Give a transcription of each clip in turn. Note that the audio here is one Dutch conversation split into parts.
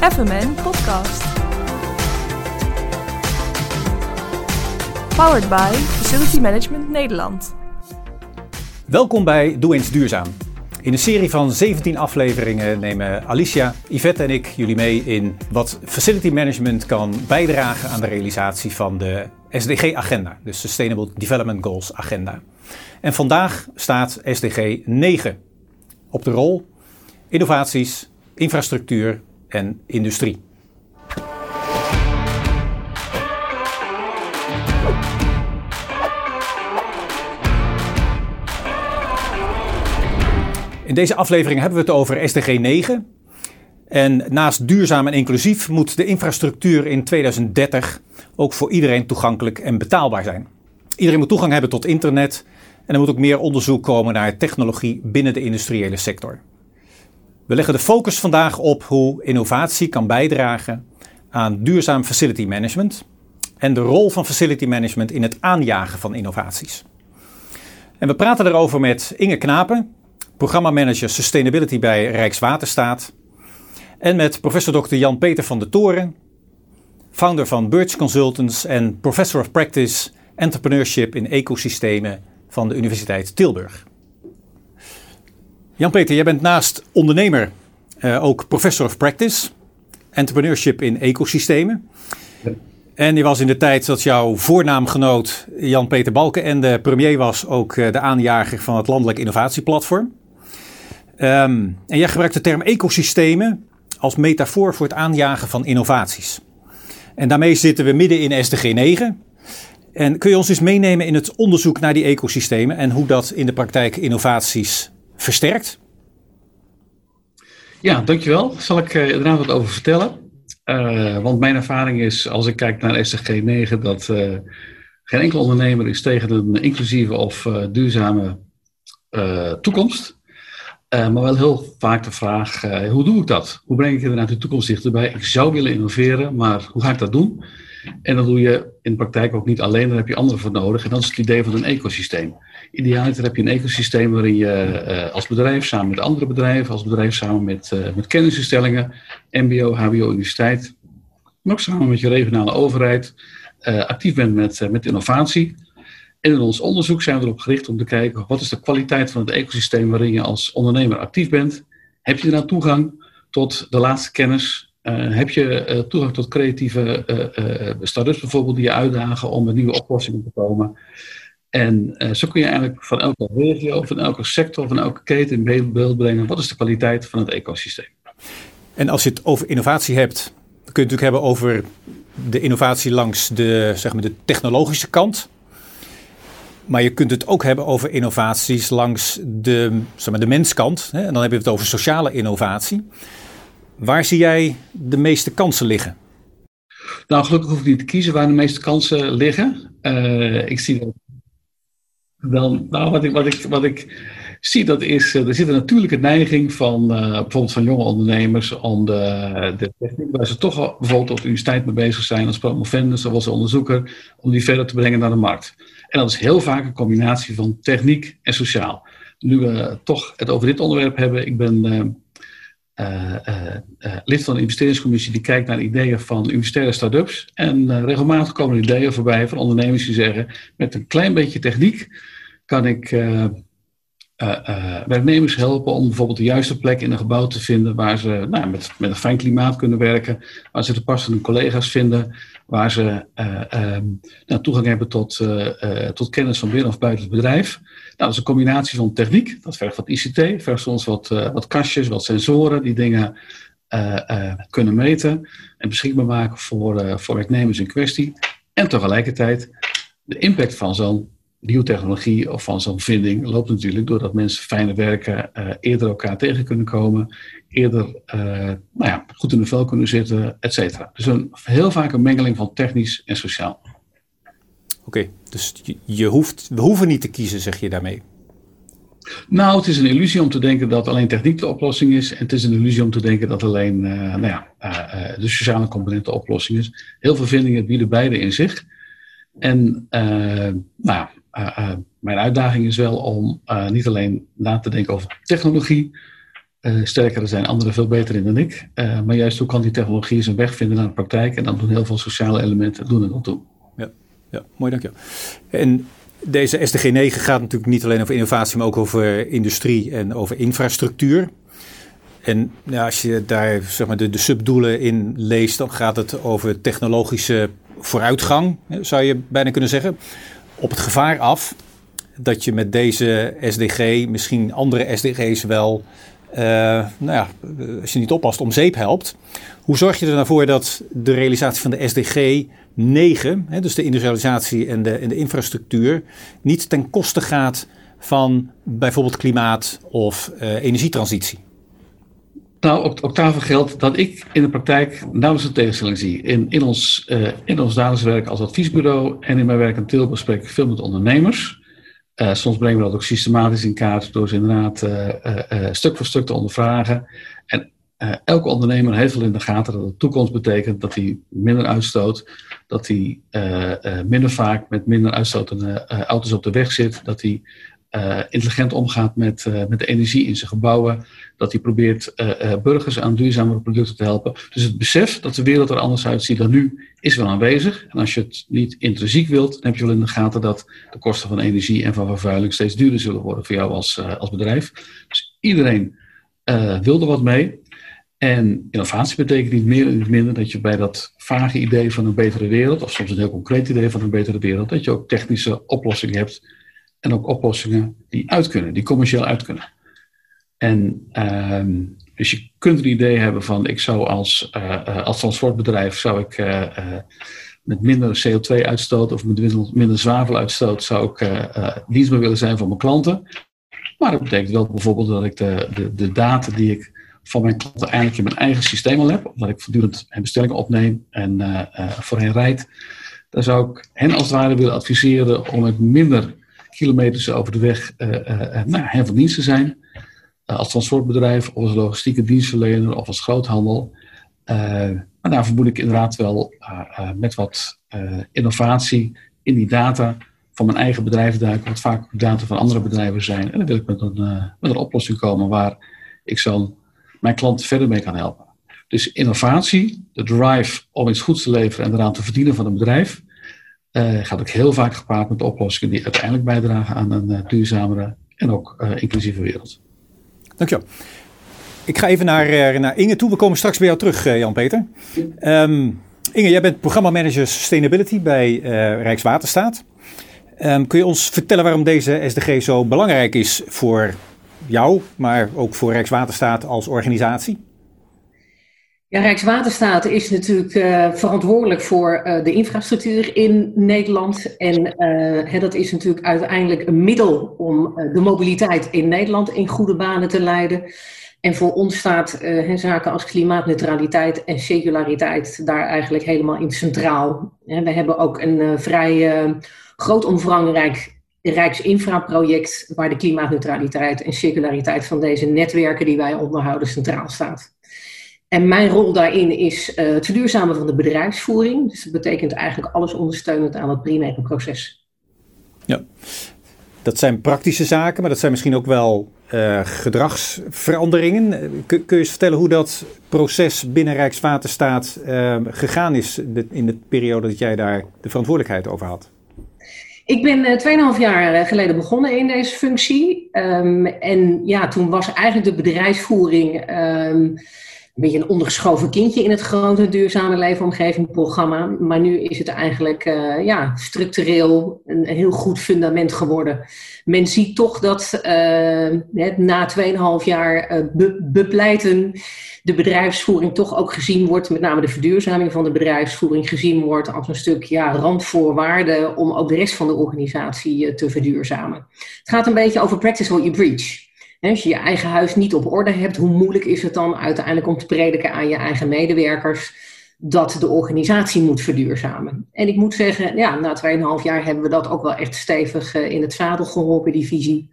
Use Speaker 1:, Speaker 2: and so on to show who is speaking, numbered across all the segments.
Speaker 1: FMN Podcast. Powered by Facility Management Nederland.
Speaker 2: Welkom bij Doe eens Duurzaam. In een serie van 17 afleveringen nemen Alicia, Yvette en ik jullie mee in wat facility management kan bijdragen aan de realisatie van de SDG-agenda, de Sustainable Development Goals agenda. En vandaag staat SDG 9 op de rol innovaties, infrastructuur en industrie. In deze aflevering hebben we het over SDG 9. En naast duurzaam en inclusief moet de infrastructuur in 2030 ook voor iedereen toegankelijk en betaalbaar zijn. Iedereen moet toegang hebben tot internet en er moet ook meer onderzoek komen naar technologie binnen de industriële sector. We leggen de focus vandaag op hoe innovatie kan bijdragen aan duurzaam facility management en de rol van facility management in het aanjagen van innovaties. En we praten erover met Inge Knapen, programmamanager Sustainability bij Rijkswaterstaat, en met professor Dr. Jan-Peter van der Toren, founder van Birch Consultants en professor of practice entrepreneurship in ecosystemen van de Universiteit Tilburg. Jan-Peter, jij bent naast ondernemer uh, ook professor of practice, entrepreneurship in ecosystemen. En je was in de tijd dat jouw voornaamgenoot Jan-Peter Balkenende premier was, ook uh, de aanjager van het Landelijk Innovatieplatform. Um, en jij gebruikt de term ecosystemen als metafoor voor het aanjagen van innovaties. En daarmee zitten we midden in SDG 9. En kun je ons eens meenemen in het onderzoek naar die ecosystemen en hoe dat in de praktijk innovaties versterkt?
Speaker 3: Ja, dankjewel. Zal ik uh, inderdaad wat over vertellen. Uh, want mijn ervaring is, als ik kijk naar SDG 9, dat uh, geen enkel ondernemer is tegen een inclusieve of duurzame toekomst. maar wel heel vaak de vraag, hoe doe ik dat? Hoe breng ik inderdaad de toekomst dichterbij? Ik zou willen innoveren, maar hoe ga ik dat doen? En dat doe je in de praktijk ook niet alleen, daar heb je anderen voor nodig. En dat is het idee van een ecosysteem. Idealiter heb je een ecosysteem waarin je uh, als bedrijf samen met andere bedrijven, als bedrijf samen met, uh, met kennisinstellingen, MBO, HBO, universiteit, maar ook samen met je regionale overheid, uh, actief bent met, met innovatie. En in ons onderzoek zijn we erop gericht om te kijken wat is de kwaliteit van het ecosysteem waarin je als ondernemer actief bent. Heb je dan toegang tot de laatste kennis, uh, heb je uh, toegang tot creatieve uh, start-ups bijvoorbeeld die je uitdagen om met nieuwe oplossingen te komen? En zo kun je eigenlijk van elke regio, van elke sector, van elke keten in beeld brengen wat is de kwaliteit van het ecosysteem.
Speaker 2: En als je het over innovatie hebt, dan kun je het natuurlijk hebben over de innovatie langs de, zeg maar, de technologische kant. Maar je kunt het ook hebben over innovaties langs de, zeg maar, de menskant. Hè? En dan heb je het over sociale innovatie. Waar zie jij de meeste kansen liggen?
Speaker 3: Nou, gelukkig hoef ik niet te kiezen waar de meeste kansen liggen. Uh, ik zie dat wel, nou, wat ik, wat ik, wat ik zie, dat is, uh, er zit een natuurlijke neiging van uh, bijvoorbeeld van jonge ondernemers om de, de techniek, waar ze toch al bijvoorbeeld op de universiteit mee bezig zijn als promovendus of als onderzoeker, om die verder te brengen naar de markt. En dat is heel vaak een combinatie van techniek en sociaal. Nu we toch het over dit onderwerp hebben, ik ben uh, uh, lid van de investeringscommissie die kijkt naar ideeën van universitaire start-ups. En regelmatig komen ideeën voorbij van ondernemers die zeggen: met een klein beetje techniek kan ik werknemers helpen om bijvoorbeeld de juiste plek in een gebouw te vinden waar ze nou, met, met een fijn klimaat kunnen werken, waar ze de passende collega's vinden, waar ze um, nou, toegang hebben tot, tot kennis van binnen of buiten het bedrijf. Nou, dat is een combinatie van techniek, dat vergt wat ICT, vergt soms wat, wat kastjes, wat sensoren die dingen kunnen meten en beschikbaar maken voor, voor werknemers in kwestie. En tegelijkertijd de impact van zo'n nieuwe technologie of van zo'n vinding loopt natuurlijk doordat mensen fijner werken, eerder elkaar tegen kunnen komen, eerder nou ja, goed in de vel kunnen zitten, et cetera. Dus een, heel vaak een mengeling van technisch en sociaal.
Speaker 2: Oké, dus je, je, hoeft, we hoeven niet te kiezen, zeg je daarmee?
Speaker 3: Nou, het is een illusie om te denken dat alleen techniek de oplossing is. En het is een illusie om te denken dat alleen uh, nou ja, de sociale component de oplossing is. Heel veel vindingen bieden beide in zich. En uh, nou, mijn uitdaging is wel om niet alleen na te denken over technologie, sterker, er zijn anderen veel beter in dan ik. Maar juist hoe kan die technologie zijn weg vinden naar de praktijk? En dan doen heel veel sociale elementen doen er dan toe.
Speaker 2: Ja, ja mooi, dankjewel. En deze SDG 9 gaat natuurlijk niet alleen over innovatie, maar ook over industrie en over infrastructuur. En ja, als je daar zeg maar, de, de subdoelen in leest, dan gaat het over technologische vooruitgang, zou je bijna kunnen zeggen. Op het gevaar af dat je met deze SDG misschien andere SDG's wel, uh, nou ja, als je niet oppast, om zeep helpt. Hoe zorg je er nou voor dat de realisatie van de SDG 9, hè, dus de industrialisatie en de, de infrastructuur, niet ten koste gaat van bijvoorbeeld klimaat of uh, energietransitie?
Speaker 3: Nou, daarvoor geldt dat ik in de praktijk nauwelijks een tegenstelling zie. In, in ons, uh, in ons dagelijks werk als adviesbureau en in mijn werk in Tilburg spreek ik veel met ondernemers. Uh, soms brengen we dat ook systematisch in kaart door ze inderdaad uh, stuk voor stuk te ondervragen. En elke ondernemer heeft wel in de gaten dat de toekomst betekent dat hij minder uitstoot, dat hij minder vaak met minder uitstotende auto's op de weg zit, dat hij uh, intelligent omgaat met, uh, met de energie in zijn gebouwen. Dat hij probeert uh, burgers aan duurzamere producten te helpen. Dus het besef dat de wereld er anders uitziet dan nu is wel aanwezig. En als je het niet intrinsiek wilt, dan heb je wel in de gaten dat de kosten van energie en van vervuiling steeds duurder zullen worden voor jou als, als bedrijf. Dus iedereen wil er wat mee. En innovatie betekent niet meer en niet minder dat je bij dat vage idee van een betere wereld, of soms een heel concreet idee van een betere wereld, dat je ook technische oplossingen hebt en ook oplossingen die uit kunnen, die commercieel uit kunnen. En uh, dus je kunt een idee hebben van ik zou als, uh, als transportbedrijf zou ik uh, met minder CO2-uitstoot of met minder zwaveluitstoot zou ik dienstbaar willen zijn voor mijn klanten. Maar dat betekent wel bijvoorbeeld dat ik de, de, de data die ik van mijn klanten eigenlijk in mijn eigen systeem al heb, omdat ik voortdurend bestellingen opneem en voor hen rijd, dan zou ik hen als het ware willen adviseren om met minder kilometers over de weg nou, hen van dienst te zijn. als transportbedrijf of als logistieke dienstverlener of als groothandel. maar daarvoor moet ik inderdaad wel met wat innovatie in die data van mijn eigen bedrijf duiken, wat vaak data van andere bedrijven zijn. En dan wil ik met een, met een oplossing komen waar ik zo mijn klanten verder mee kan helpen. Dus innovatie, de drive om iets goeds te leveren en eraan te verdienen van een bedrijf, gaat ook heel vaak gepaard met oplossingen die uiteindelijk bijdragen aan een uh, duurzamere en ook uh, inclusieve wereld.
Speaker 2: Dankjewel. Ik ga even naar, naar Inge toe. We komen straks bij jou terug, Jan-Peter. Um, Inge, jij bent programmamanager Sustainability bij Rijkswaterstaat. Um, kun je ons vertellen waarom deze SDG zo belangrijk is voor jou, maar ook voor Rijkswaterstaat als organisatie?
Speaker 4: Ja, Rijkswaterstaat is natuurlijk uh, verantwoordelijk voor uh, de infrastructuur in Nederland. En uh, dat is natuurlijk uiteindelijk een middel om de mobiliteit in Nederland in goede banen te leiden. En voor ons staat zaken als klimaatneutraliteit en circulariteit daar eigenlijk helemaal in centraal. we hebben ook een vrij groot omvangrijk Rijksinfraproject waar de klimaatneutraliteit en circulariteit van deze netwerken die wij onderhouden centraal staat. En mijn rol daarin is uh, het verduurzamen van de bedrijfsvoering. Dus dat betekent eigenlijk alles ondersteunend aan het primaire proces.
Speaker 2: Ja, dat zijn praktische zaken, maar dat zijn misschien ook wel uh, gedragsveranderingen. Kun, kun, je eens vertellen hoe dat proces binnen Rijkswaterstaat uh, gegaan is in de periode dat jij daar de verantwoordelijkheid over had?
Speaker 4: Ik ben uh, 2,5 jaar geleden begonnen in deze functie. Um, en ja, toen was eigenlijk de bedrijfsvoering. Um, een beetje een ondergeschoven kindje in het grote duurzame leefomgeving programma. Maar nu is het eigenlijk uh, ja, structureel een, heel goed fundament geworden. Men ziet toch dat uh, na 2,5 jaar be bepleiten de bedrijfsvoering toch ook gezien wordt, met name de verduurzaming van de bedrijfsvoering gezien wordt als een stuk ja, randvoorwaarde om ook de rest van de organisatie te verduurzamen. Het gaat een beetje over practice what you preach. Als je je eigen huis niet op orde hebt, hoe moeilijk is het dan uiteindelijk om te prediken aan je eigen medewerkers dat de organisatie moet verduurzamen? En ik moet zeggen, ja, na 2,5 jaar hebben we dat ook wel echt stevig eh, in het zadel geholpen, die visie.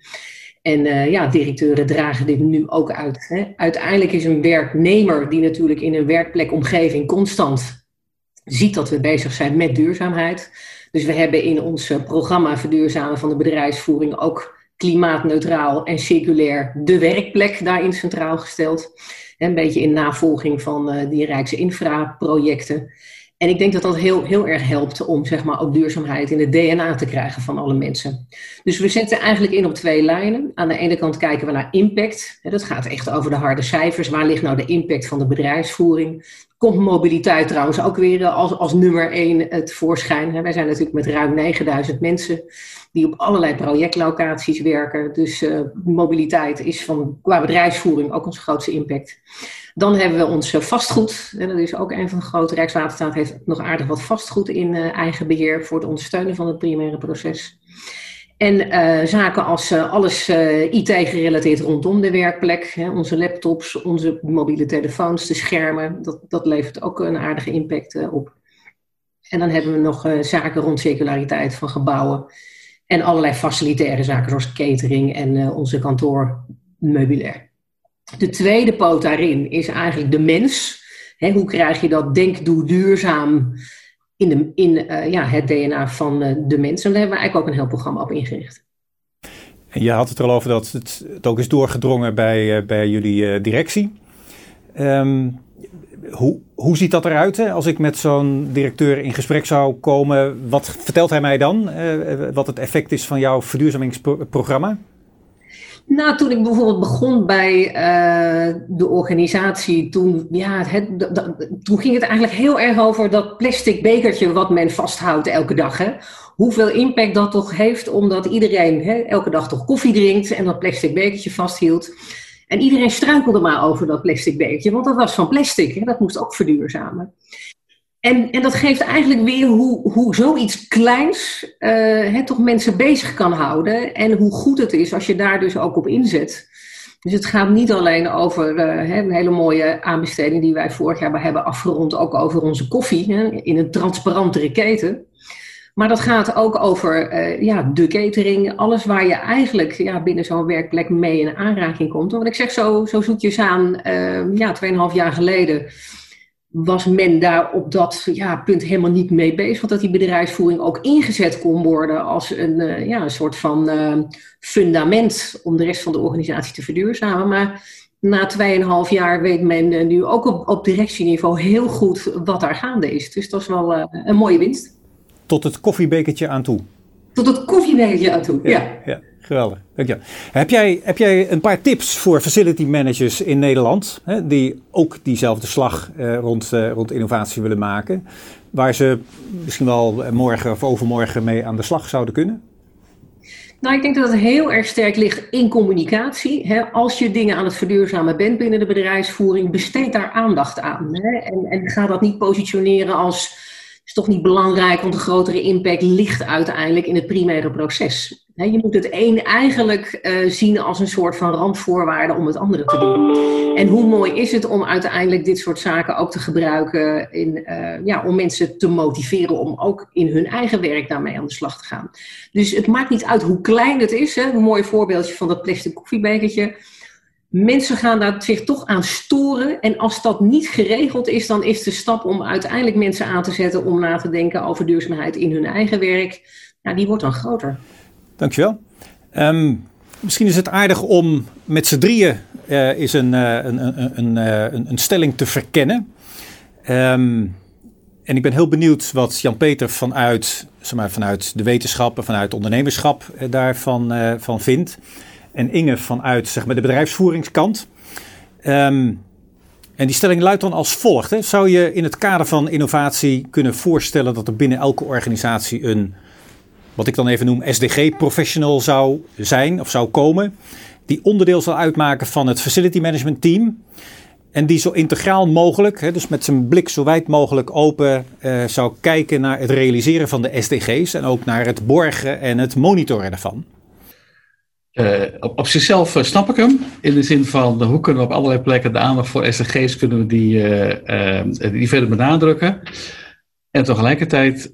Speaker 4: En uh, ja, directeuren dragen dit nu ook uit. Hè. Uiteindelijk is een werknemer die natuurlijk in een werkplekomgeving constant ziet dat we bezig zijn met duurzaamheid. Dus we hebben in ons programma Verduurzamen van de bedrijfsvoering ook klimaatneutraal en circulair de werkplek daarin centraal gesteld. Een beetje in navolging van uh, die Rijkse infraprojecten. En ik denk dat dat heel, heel erg helpt om zeg maar, ook duurzaamheid in het DNA te krijgen van alle mensen. Dus we zetten eigenlijk in op twee lijnen. Aan de ene kant kijken we naar impact. Dat gaat echt over de harde cijfers. Waar ligt nou de impact van de bedrijfsvoering? Komt mobiliteit trouwens ook weer als, als nummer één het voorschijn. Wij zijn natuurlijk met ruim 9000 mensen die op allerlei projectlocaties werken. Dus uh, mobiliteit is van, qua bedrijfsvoering ook ons grootste impact. Dan hebben we ons eh, vastgoed. En dat is ook een van de grote. Rijkswaterstaat heeft nog aardig wat vastgoed in uh, eigen beheer voor het ondersteunen van het primaire proces. En uh, zaken als alles IT gerelateerd rondom de werkplek. Hè, onze laptops, onze mobiele telefoons, de schermen. Dat, dat levert ook een aardige impact op. En dan hebben we nog zaken rond circulariteit van gebouwen. En allerlei facilitaire zaken zoals catering en onze kantoormeubilair. De tweede poot daarin is eigenlijk de mens. Hoe krijg je dat denk, doe duurzaam in, de, in uh, ja, het DNA van uh, de mens? En daar hebben we eigenlijk ook een heel programma op ingericht.
Speaker 2: En je had het er al over dat het, ook is doorgedrongen bij, uh, bij jullie directie. Um, hoe, hoe ziet dat eruit? Hè? Als ik met zo'n directeur in gesprek zou komen, wat vertelt hij mij dan? wat het effect is van jouw verduurzamingsprogramma?
Speaker 4: Nou, toen ik bijvoorbeeld begon bij uh, de organisatie, toen, ja, het, toen ging het eigenlijk heel erg over dat plastic bekertje wat men vasthoudt elke dag. Hè? Hoeveel impact dat toch heeft, omdat iedereen hè, elke dag toch koffie drinkt en dat plastic bekertje vasthield. En iedereen struikelde maar over dat plastic bekertje, want dat was van plastic. Hè? Dat moest ook verduurzamen. En, en dat geeft eigenlijk weer hoe, hoe zoiets kleins uh, toch mensen bezig kan houden. En hoe goed het is als je daar dus ook op inzet. Dus het gaat niet alleen over uh, een hele mooie aanbesteding die wij vorig jaar hebben afgerond. Ook over onze koffie in een transparantere keten. Maar dat gaat ook over uh, ja, de catering. Alles waar je eigenlijk ja, binnen zo'n werkplek mee in aanraking komt. Want ik zeg zo, zo zoetjes aan, ja, 2,5 jaar geleden was men daar op dat ja, punt helemaal niet mee bezig. Want dat die bedrijfsvoering ook ingezet kon worden als een, uh, ja, een soort van uh, fundament om de rest van de organisatie te verduurzamen. Maar na 2,5 jaar weet men uh, nu ook op, op directieniveau heel goed wat daar gaande is. Dus dat is wel een mooie winst.
Speaker 2: Tot het koffiebekertje aan toe.
Speaker 4: Tot het koffiebekertje aan toe, ja.
Speaker 2: ja. ja. Geweldig, dankjewel. Heb jij, heb jij een paar tips voor facility managers in Nederland, hè, die ook diezelfde slag uh, rond, uh, rond innovatie willen maken, waar ze misschien wel morgen of overmorgen mee aan de slag zouden kunnen?
Speaker 4: Nou, ik denk dat het heel erg sterk ligt in communicatie. Hè. Als je dingen aan het verduurzamen bent binnen de bedrijfsvoering, besteed daar aandacht aan. Hè. En, en ga dat niet positioneren als is toch niet belangrijk, want de grotere impact ligt uiteindelijk in het primaire proces. je moet het een eigenlijk uh, zien als een soort van randvoorwaarde om het andere te doen. En hoe mooi is het om uiteindelijk dit soort zaken ook te gebruiken in, uh, ja, om mensen te motiveren om ook in hun eigen werk daarmee aan de slag te gaan. Dus het maakt niet uit hoe klein het is. Hè? Een mooi voorbeeldje van dat plastic koffiebekertje mensen gaan daar zich toch aan storen. En als dat niet geregeld is, dan is de stap om uiteindelijk mensen aan te zetten om na te denken over duurzaamheid in hun eigen werk, die wordt dan groter.
Speaker 2: Dankjewel. Um, misschien is het aardig om met z'n drieën uh, is een, uh, een, een, een, een, een, stelling te verkennen. Um, en ik ben heel benieuwd wat Jan-Peter vanuit, zeg maar, vanuit de wetenschappen, vanuit ondernemerschap daarvan van vindt en Inge vanuit zeg maar, de bedrijfsvoeringskant. Um, en die stelling luidt dan als volgt. Hè. Zou je in het kader van innovatie kunnen voorstellen dat er binnen elke organisatie een, wat ik dan even noem, SDG-professional zou zijn of zou komen, die onderdeel zal uitmaken van het facility management team. En die zo integraal mogelijk, hè, dus met zijn blik zo wijd mogelijk open, uh, zou kijken naar het realiseren van de SDG's en ook naar het borgen en het monitoren daarvan.
Speaker 3: Uh, op, zichzelf uh, snap ik hem. In de zin van uh, hoe kunnen we op allerlei plekken de aandacht voor SDG's kunnen we die, die verder benadrukken. En tegelijkertijd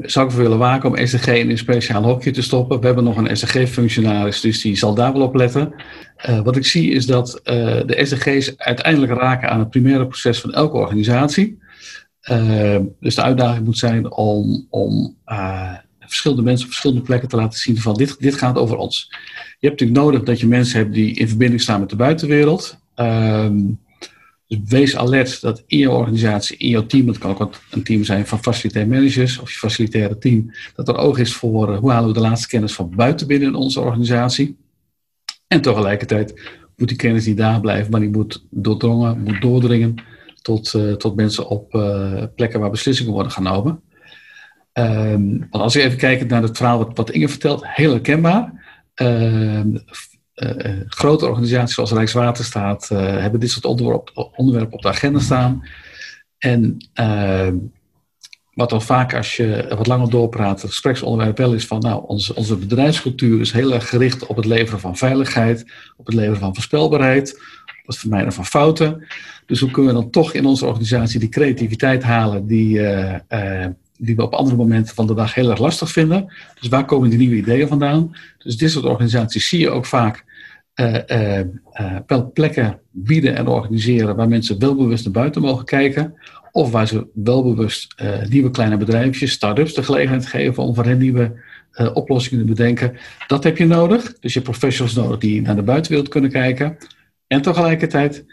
Speaker 3: zou ik willen waken om SDG in een speciaal hokje te stoppen. We hebben nog een SDG-functionaris, dus die zal daar wel op letten. wat ik zie is dat de SDG's uiteindelijk raken aan het primaire proces van elke organisatie. dus de uitdaging moet zijn om, om verschillende mensen op verschillende plekken te laten zien van dit, dit gaat over ons. Je hebt natuurlijk nodig dat je mensen hebt die in verbinding staan met de buitenwereld. Ehm, dus wees alert dat in je organisatie, in jouw team, het kan ook een team zijn van facilitaire managers of je facilitaire team, dat er oog is voor hoe halen we de laatste kennis van buiten binnen in onze organisatie. En tegelijkertijd moet die kennis niet daar blijven, maar die moet doordrongen, moet doordringen tot, uh, tot mensen op uh, plekken waar beslissingen worden genomen. Um, als je even kijkt naar het verhaal wat, wat Inge vertelt, heel herkenbaar. Uh, grote organisaties zoals Rijkswaterstaat hebben dit soort onderwerpen onderwerp op de agenda staan. En ehm, wat dan vaak als je wat langer doorpraat, het gespreksonderwerp wel is van, nou, onze, onze bedrijfscultuur is heel erg gericht op het leveren van veiligheid, op het leveren van voorspelbaarheid, op het vermijden van fouten. Dus hoe kunnen we dan toch in onze organisatie die creativiteit halen die, die we op andere momenten van de dag heel erg lastig vinden? Dus waar komen die nieuwe ideeën vandaan? Dus dit soort organisaties zie je ook vaak uh, plekken bieden en organiseren waar mensen wel bewust naar buiten mogen kijken. Of waar ze wel bewust nieuwe kleine bedrijfjes, start-ups de gelegenheid geven om voor hen nieuwe oplossingen te bedenken. Dat heb je nodig. Dus je hebt professionals nodig die naar de buitenwereld kunnen kijken. En tegelijkertijd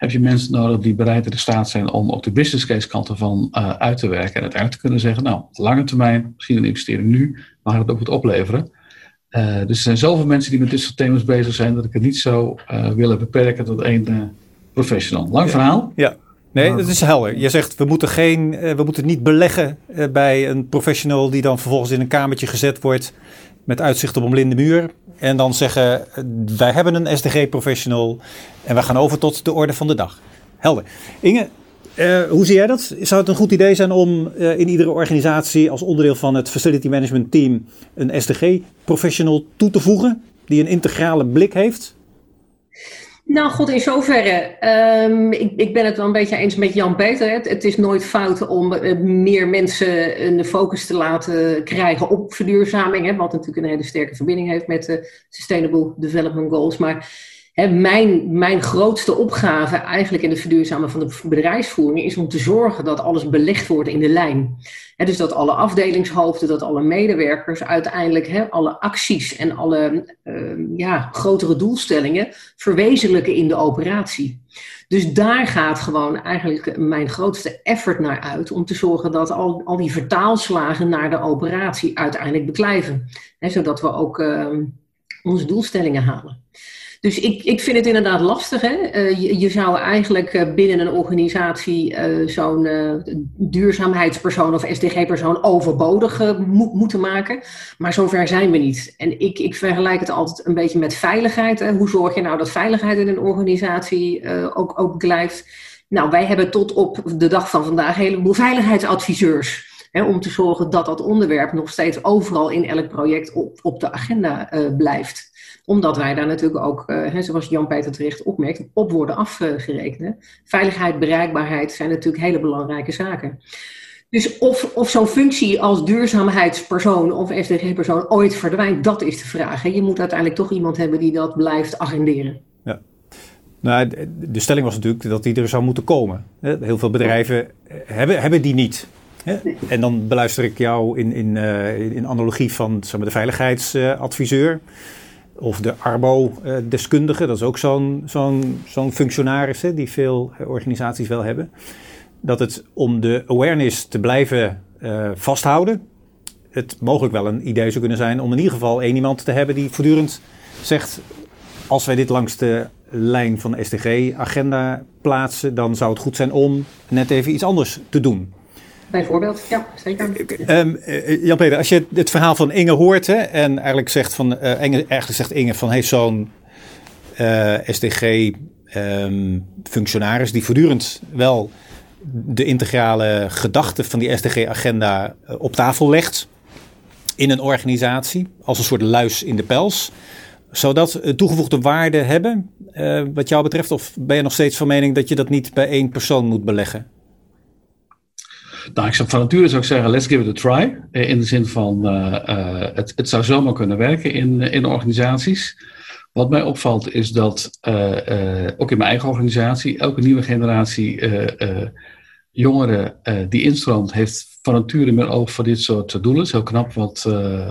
Speaker 3: heb je mensen nodig die bereid in de staat zijn om ook de business case kant ervan uh, uit te werken. En uiteindelijk te kunnen zeggen, nou, lange termijn, misschien een investering nu, maar het ook moet opleveren. Uh, dus er zijn zoveel mensen die met dit soort thema's bezig zijn, dat ik het niet zo uh, willen beperken tot één professional. Lang
Speaker 2: ja.
Speaker 3: verhaal.
Speaker 2: Ja. Nee, dat is helder. Je zegt we moeten, geen, we moeten niet beleggen bij een professional die dan vervolgens in een kamertje gezet wordt met uitzicht op een blinde muur. En dan zeggen wij hebben een SDG-professional en we gaan over tot de orde van de dag. Helder. Inge, uh, hoe zie jij dat? Zou het een goed idee zijn om uh, in iedere organisatie als onderdeel van het Facility Management Team een SDG-professional toe te voegen die een integrale blik heeft?
Speaker 4: Nou, goed, in zoverre. Um, ik, ik, ben het wel een beetje eens met Jan-Peter. Het, het, is nooit fout om uh, meer mensen een focus te laten krijgen op verduurzaming. Hè, wat natuurlijk een hele sterke verbinding heeft met de Sustainable Development Goals. Maar hè, mijn, mijn grootste opgave eigenlijk in het verduurzamen van de bedrijfsvoering is om te zorgen dat alles belegd wordt in de lijn. He, dus dat alle afdelingshoofden, dat alle medewerkers uiteindelijk he, alle acties en alle uh, ja, grotere doelstellingen verwezenlijken in de operatie. Dus daar gaat gewoon eigenlijk mijn grootste effort naar uit om te zorgen dat al, al die vertaalslagen naar de operatie uiteindelijk beklijven. He, zodat we ook uh, onze doelstellingen halen. Dus ik, ik vind het inderdaad lastig. Hè? Uh, je, zou eigenlijk uh, binnen een organisatie uh, zo'n duurzaamheidspersoon of SDG-persoon overbodig mo moeten maken. Maar zover zijn we niet. En ik, ik vergelijk het altijd een beetje met veiligheid. Hè? Hoe zorg je nou dat veiligheid in een organisatie ook, ook blijft? Nou, wij hebben tot op de dag van vandaag een heleboel veiligheidsadviseurs. Hè, om te zorgen dat dat onderwerp nog steeds overal in elk project op, op de agenda blijft omdat wij daar natuurlijk ook, uh, zoals Jan-Peter terecht opmerkt, op worden afgerekend. Veiligheid, bereikbaarheid zijn natuurlijk hele belangrijke zaken. Dus of, of zo'n functie als duurzaamheidspersoon of SDG-persoon ooit verdwijnt, dat is de vraag. Je moet uiteindelijk toch iemand hebben die dat blijft agenderen.
Speaker 2: Ja. Nou, de stelling was natuurlijk dat die er zou moeten komen. Heel veel bedrijven hebben, hebben die niet. En dan beluister ik jou in, in, uh, in analogie van zeg maar, de veiligheidsadviseur. Of de Arbo-deskundige, dat is ook zo'n zo'n zo'n functionaris hè, die veel organisaties wel hebben. Dat het om de awareness te blijven uh, vasthouden, het mogelijk wel een idee zou kunnen zijn om in ieder geval één iemand te hebben die voortdurend zegt: als wij dit langs de lijn van de SDG-agenda plaatsen, dan zou het goed zijn om net even iets anders te doen.
Speaker 4: Bijvoorbeeld, ja, zeker.
Speaker 2: Um, Jan-Peter, als je het verhaal van Inge hoort hè, en eigenlijk zegt, van, uh, Inge, eigenlijk zegt Inge van heeft zo'n uh, SDG-functionaris um, die voortdurend wel de integrale gedachte van die SDG-agenda op tafel legt in een organisatie, als een soort luis in de pels. Zou dat toegevoegde waarde hebben, wat jou betreft? Of ben je nog steeds van mening dat je dat niet bij één persoon moet beleggen?
Speaker 3: Nou, ik zou, van nature zou ik zeggen, let's give it a try. Eh, in de zin van, uh, uh, het, het zou zomaar kunnen werken in, in organisaties. Wat mij opvalt is dat, ook in mijn eigen organisatie, elke nieuwe generatie jongeren die instroomt, heeft van nature meer oog voor dit soort doelen. Heel knap wat,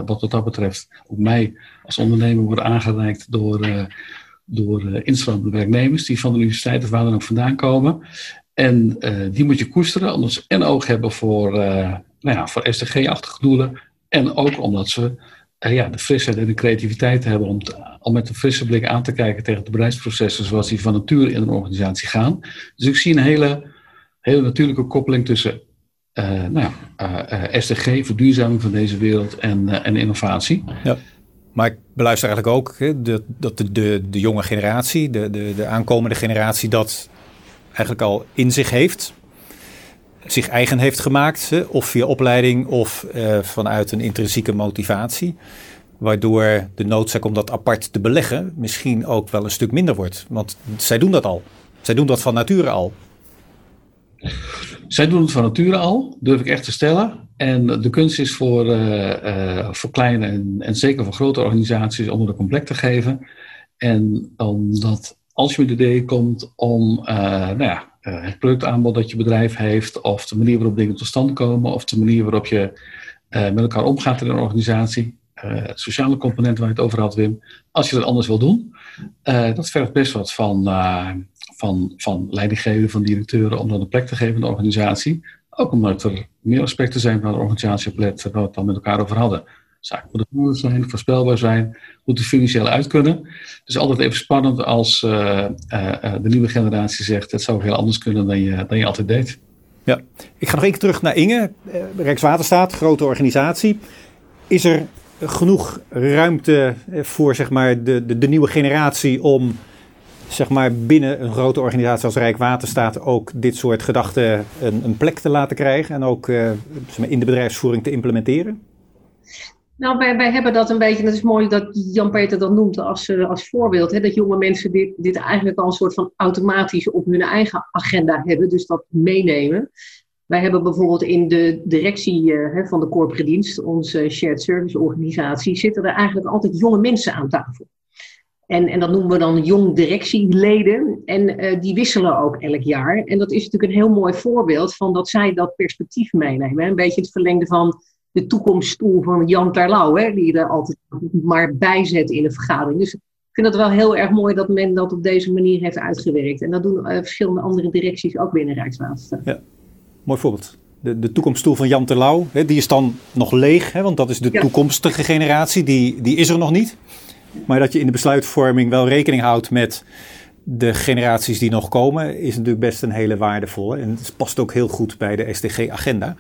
Speaker 3: wat dat betreft op mij als ondernemer wordt aangereikt door, door instromende werknemers die van de universiteit of waar dan ook vandaan komen. En die moet je koesteren, omdat ze en oog hebben voor, nou ja, voor SDG-achtige doelen. En ook omdat ze uh, ja, de frisheid en de creativiteit hebben om, om met een frisse blik aan te kijken tegen de bedrijfsprocessen zoals die van nature in een organisatie gaan. Dus ik zie een hele, hele natuurlijke koppeling tussen uh, nou, uh, SDG, verduurzaming van deze wereld en, en innovatie.
Speaker 2: Ja. Maar ik beluister eigenlijk ook hè, de, dat de, de, de jonge generatie, de, de, de aankomende generatie, dat eigenlijk al in zich heeft zich eigen heeft gemaakt, of via opleiding of uh, vanuit een intrinsieke motivatie. Waardoor de noodzaak om dat apart te beleggen misschien ook wel een stuk minder wordt. Want zij doen dat al. Zij doen dat van nature al.
Speaker 3: Zij doen het van nature al, durf ik echt te stellen. En de kunst is voor, uh, uh, voor kleine en, en, zeker voor grote organisaties om het een complect te geven. En omdat als je met het idee komt om nou ja, uh, het productaanbod dat je bedrijf heeft, of de manier waarop dingen tot stand komen, of de manier waarop je uh, met elkaar omgaat in een organisatie. Uh, sociale component waar je het over had, Wim. Als je dat anders wil doen, dat vergt best wat van, van, van leidinggevenden, van directeuren, om dat een plek te geven in de organisatie. Ook omdat er meer aspecten zijn waar de organisatie op let, waar we het dan met elkaar over hadden zaken moeten zijn, voorspelbaar zijn, moeten financieel uit kunnen. Het is altijd even spannend als uh, uh, de nieuwe generatie zegt: het zou heel anders kunnen dan je, dan je altijd deed.
Speaker 2: Ja, ik ga nog keer terug naar Inge. Rijkswaterstaat, grote organisatie. Is er genoeg ruimte voor zeg maar, de, de, de nieuwe generatie om zeg maar, binnen een grote organisatie als Rijkswaterstaat ook dit soort gedachten een, een plek te laten krijgen en ook in de bedrijfsvoering te implementeren?
Speaker 4: Nou, wij, wij hebben dat een beetje, dat is mooi dat Jan-Peter dat noemt als, uh, als voorbeeld, hè, dat jonge mensen dit, dit eigenlijk al een soort van automatisch op hun eigen agenda hebben, dus dat meenemen. Wij hebben bijvoorbeeld in de directie uh, van de corporate dienst, onze shared service organisatie, zitten er eigenlijk altijd jonge mensen aan tafel. En, en dat noemen we dan jong directieleden. En uh, die wisselen ook elk jaar. En dat is natuurlijk een heel mooi voorbeeld van dat zij dat perspectief meenemen. Een beetje het verlengde van de toekomststoel van Jan Terlouw, hè, die er altijd maar bij zet in de vergadering. Dus ik vind het wel heel erg mooi dat men dat op deze manier heeft uitgewerkt. En dat doen uh, verschillende andere directies ook binnen Rijkswaterstaat.
Speaker 2: Ja, mooi voorbeeld. De, de toekomststoel van Jan Terlouw, hè, die is dan nog leeg, hè, want dat is de toekomstige generatie, die, die is er nog niet. Maar dat je in de besluitvorming wel rekening houdt met de generaties die nog komen, is natuurlijk best een hele waardevolle. En het past ook heel goed bij de SDG-agenda.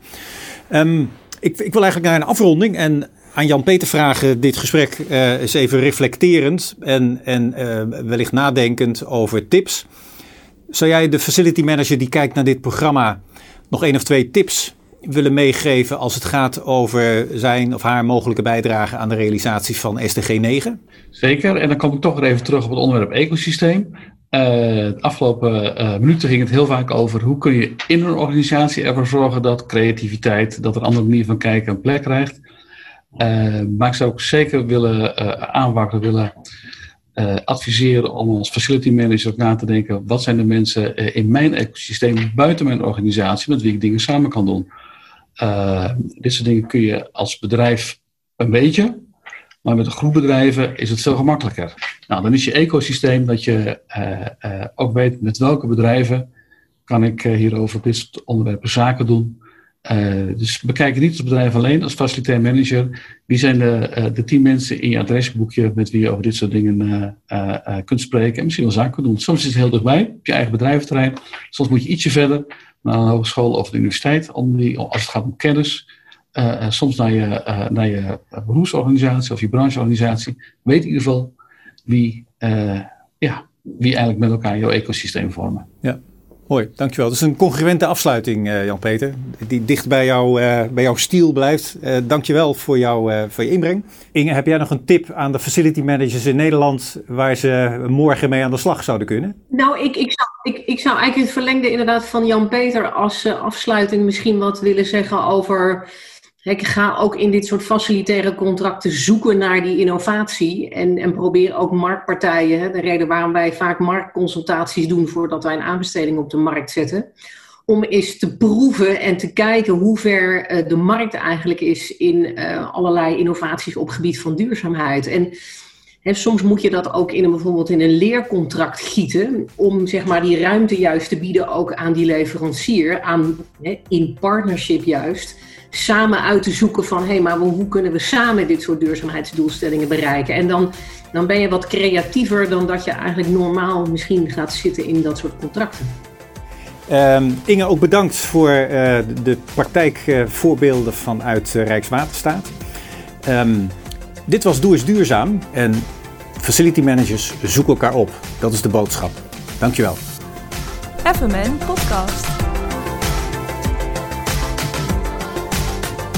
Speaker 2: Um, ik, ik wil eigenlijk naar een afronding en aan Jan-Peter vragen dit gesprek uh, eens even reflecterend en, en uh, wellicht nadenkend over tips. Zou jij de facility manager die kijkt naar dit programma nog één of twee tips willen meegeven als het gaat over zijn of haar mogelijke bijdrage aan de realisatie van SDG 9?
Speaker 3: Zeker, en dan kom ik toch weer even terug op het onderwerp ecosysteem. Uh, de afgelopen uh, minuten ging het heel vaak over hoe kun je in een organisatie ervoor zorgen dat creativiteit, dat een andere manier van kijken een plek krijgt. Uh, maar ik zou ook zeker willen aanwakkeren, willen adviseren om als facility manager ook na te denken, wat zijn de mensen in mijn ecosysteem buiten mijn organisatie met wie ik dingen samen kan doen. dit soort dingen kun je als bedrijf een beetje, maar met een groep bedrijven is het veel gemakkelijker. Nou, dan is je ecosysteem dat je uh, uh, ook weet met welke bedrijven kan ik uh, hierover dit soort onderwerpen zaken doen. dus bekijk niet het bedrijf alleen als facilitair manager. Wie zijn de, de tien mensen in je adresboekje met wie je over dit soort dingen kunt spreken en misschien wel zaken doen. Soms is het heel dichtbij, op je eigen bedrijventerrein. Soms moet je ietsje verder naar een hogeschool of de universiteit om die, als het gaat om kennis. Uh, soms naar je, uh, naar je beroepsorganisatie of je brancheorganisatie. Weet in ieder geval wie, uh, ja, wie eigenlijk met elkaar jouw ecosysteem vormen.
Speaker 2: Ja, mooi, dankjewel. Dat is een congruente afsluiting, Jan-Peter, die dicht bij, jou, bij jouw stiel blijft. dankjewel voor, jou, voor je inbreng. Inge, heb jij nog een tip aan de facility managers in Nederland waar ze morgen mee aan de slag zouden kunnen?
Speaker 4: Nou, ik, ik, zou, ik, ik zou eigenlijk het verlengde inderdaad van Jan-Peter als afsluiting misschien wat willen zeggen over ik ga ook in dit soort facilitaire contracten zoeken naar die innovatie en, en probeer ook marktpartijen, de reden waarom wij vaak marktconsultaties doen voordat wij een aanbesteding op de markt zetten, om eens te proeven en te kijken hoe ver eh, de markt eigenlijk is in eh, allerlei innovaties op gebied van duurzaamheid. En soms moet je dat ook in een, bijvoorbeeld in een leercontract gieten, om zeg maar, die ruimte juist te bieden ook aan die leverancier, aan, in partnership juist, samen uit te zoeken van hé, hey, maar hoe kunnen we samen dit soort duurzaamheidsdoelstellingen bereiken? En dan, dan ben je wat creatiever dan dat je eigenlijk normaal misschien gaat zitten in dat soort contracten.
Speaker 2: Um, Inge, ook bedankt voor uh, de praktijkvoorbeelden uh, vanuit uh, Rijkswaterstaat. Um, dit was Doe eens Duurzaam en facility managers zoeken elkaar op. Dat is de boodschap. Dankjewel.
Speaker 1: FMN Podcast.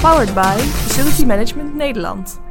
Speaker 1: Powered by Facility Management Nederland.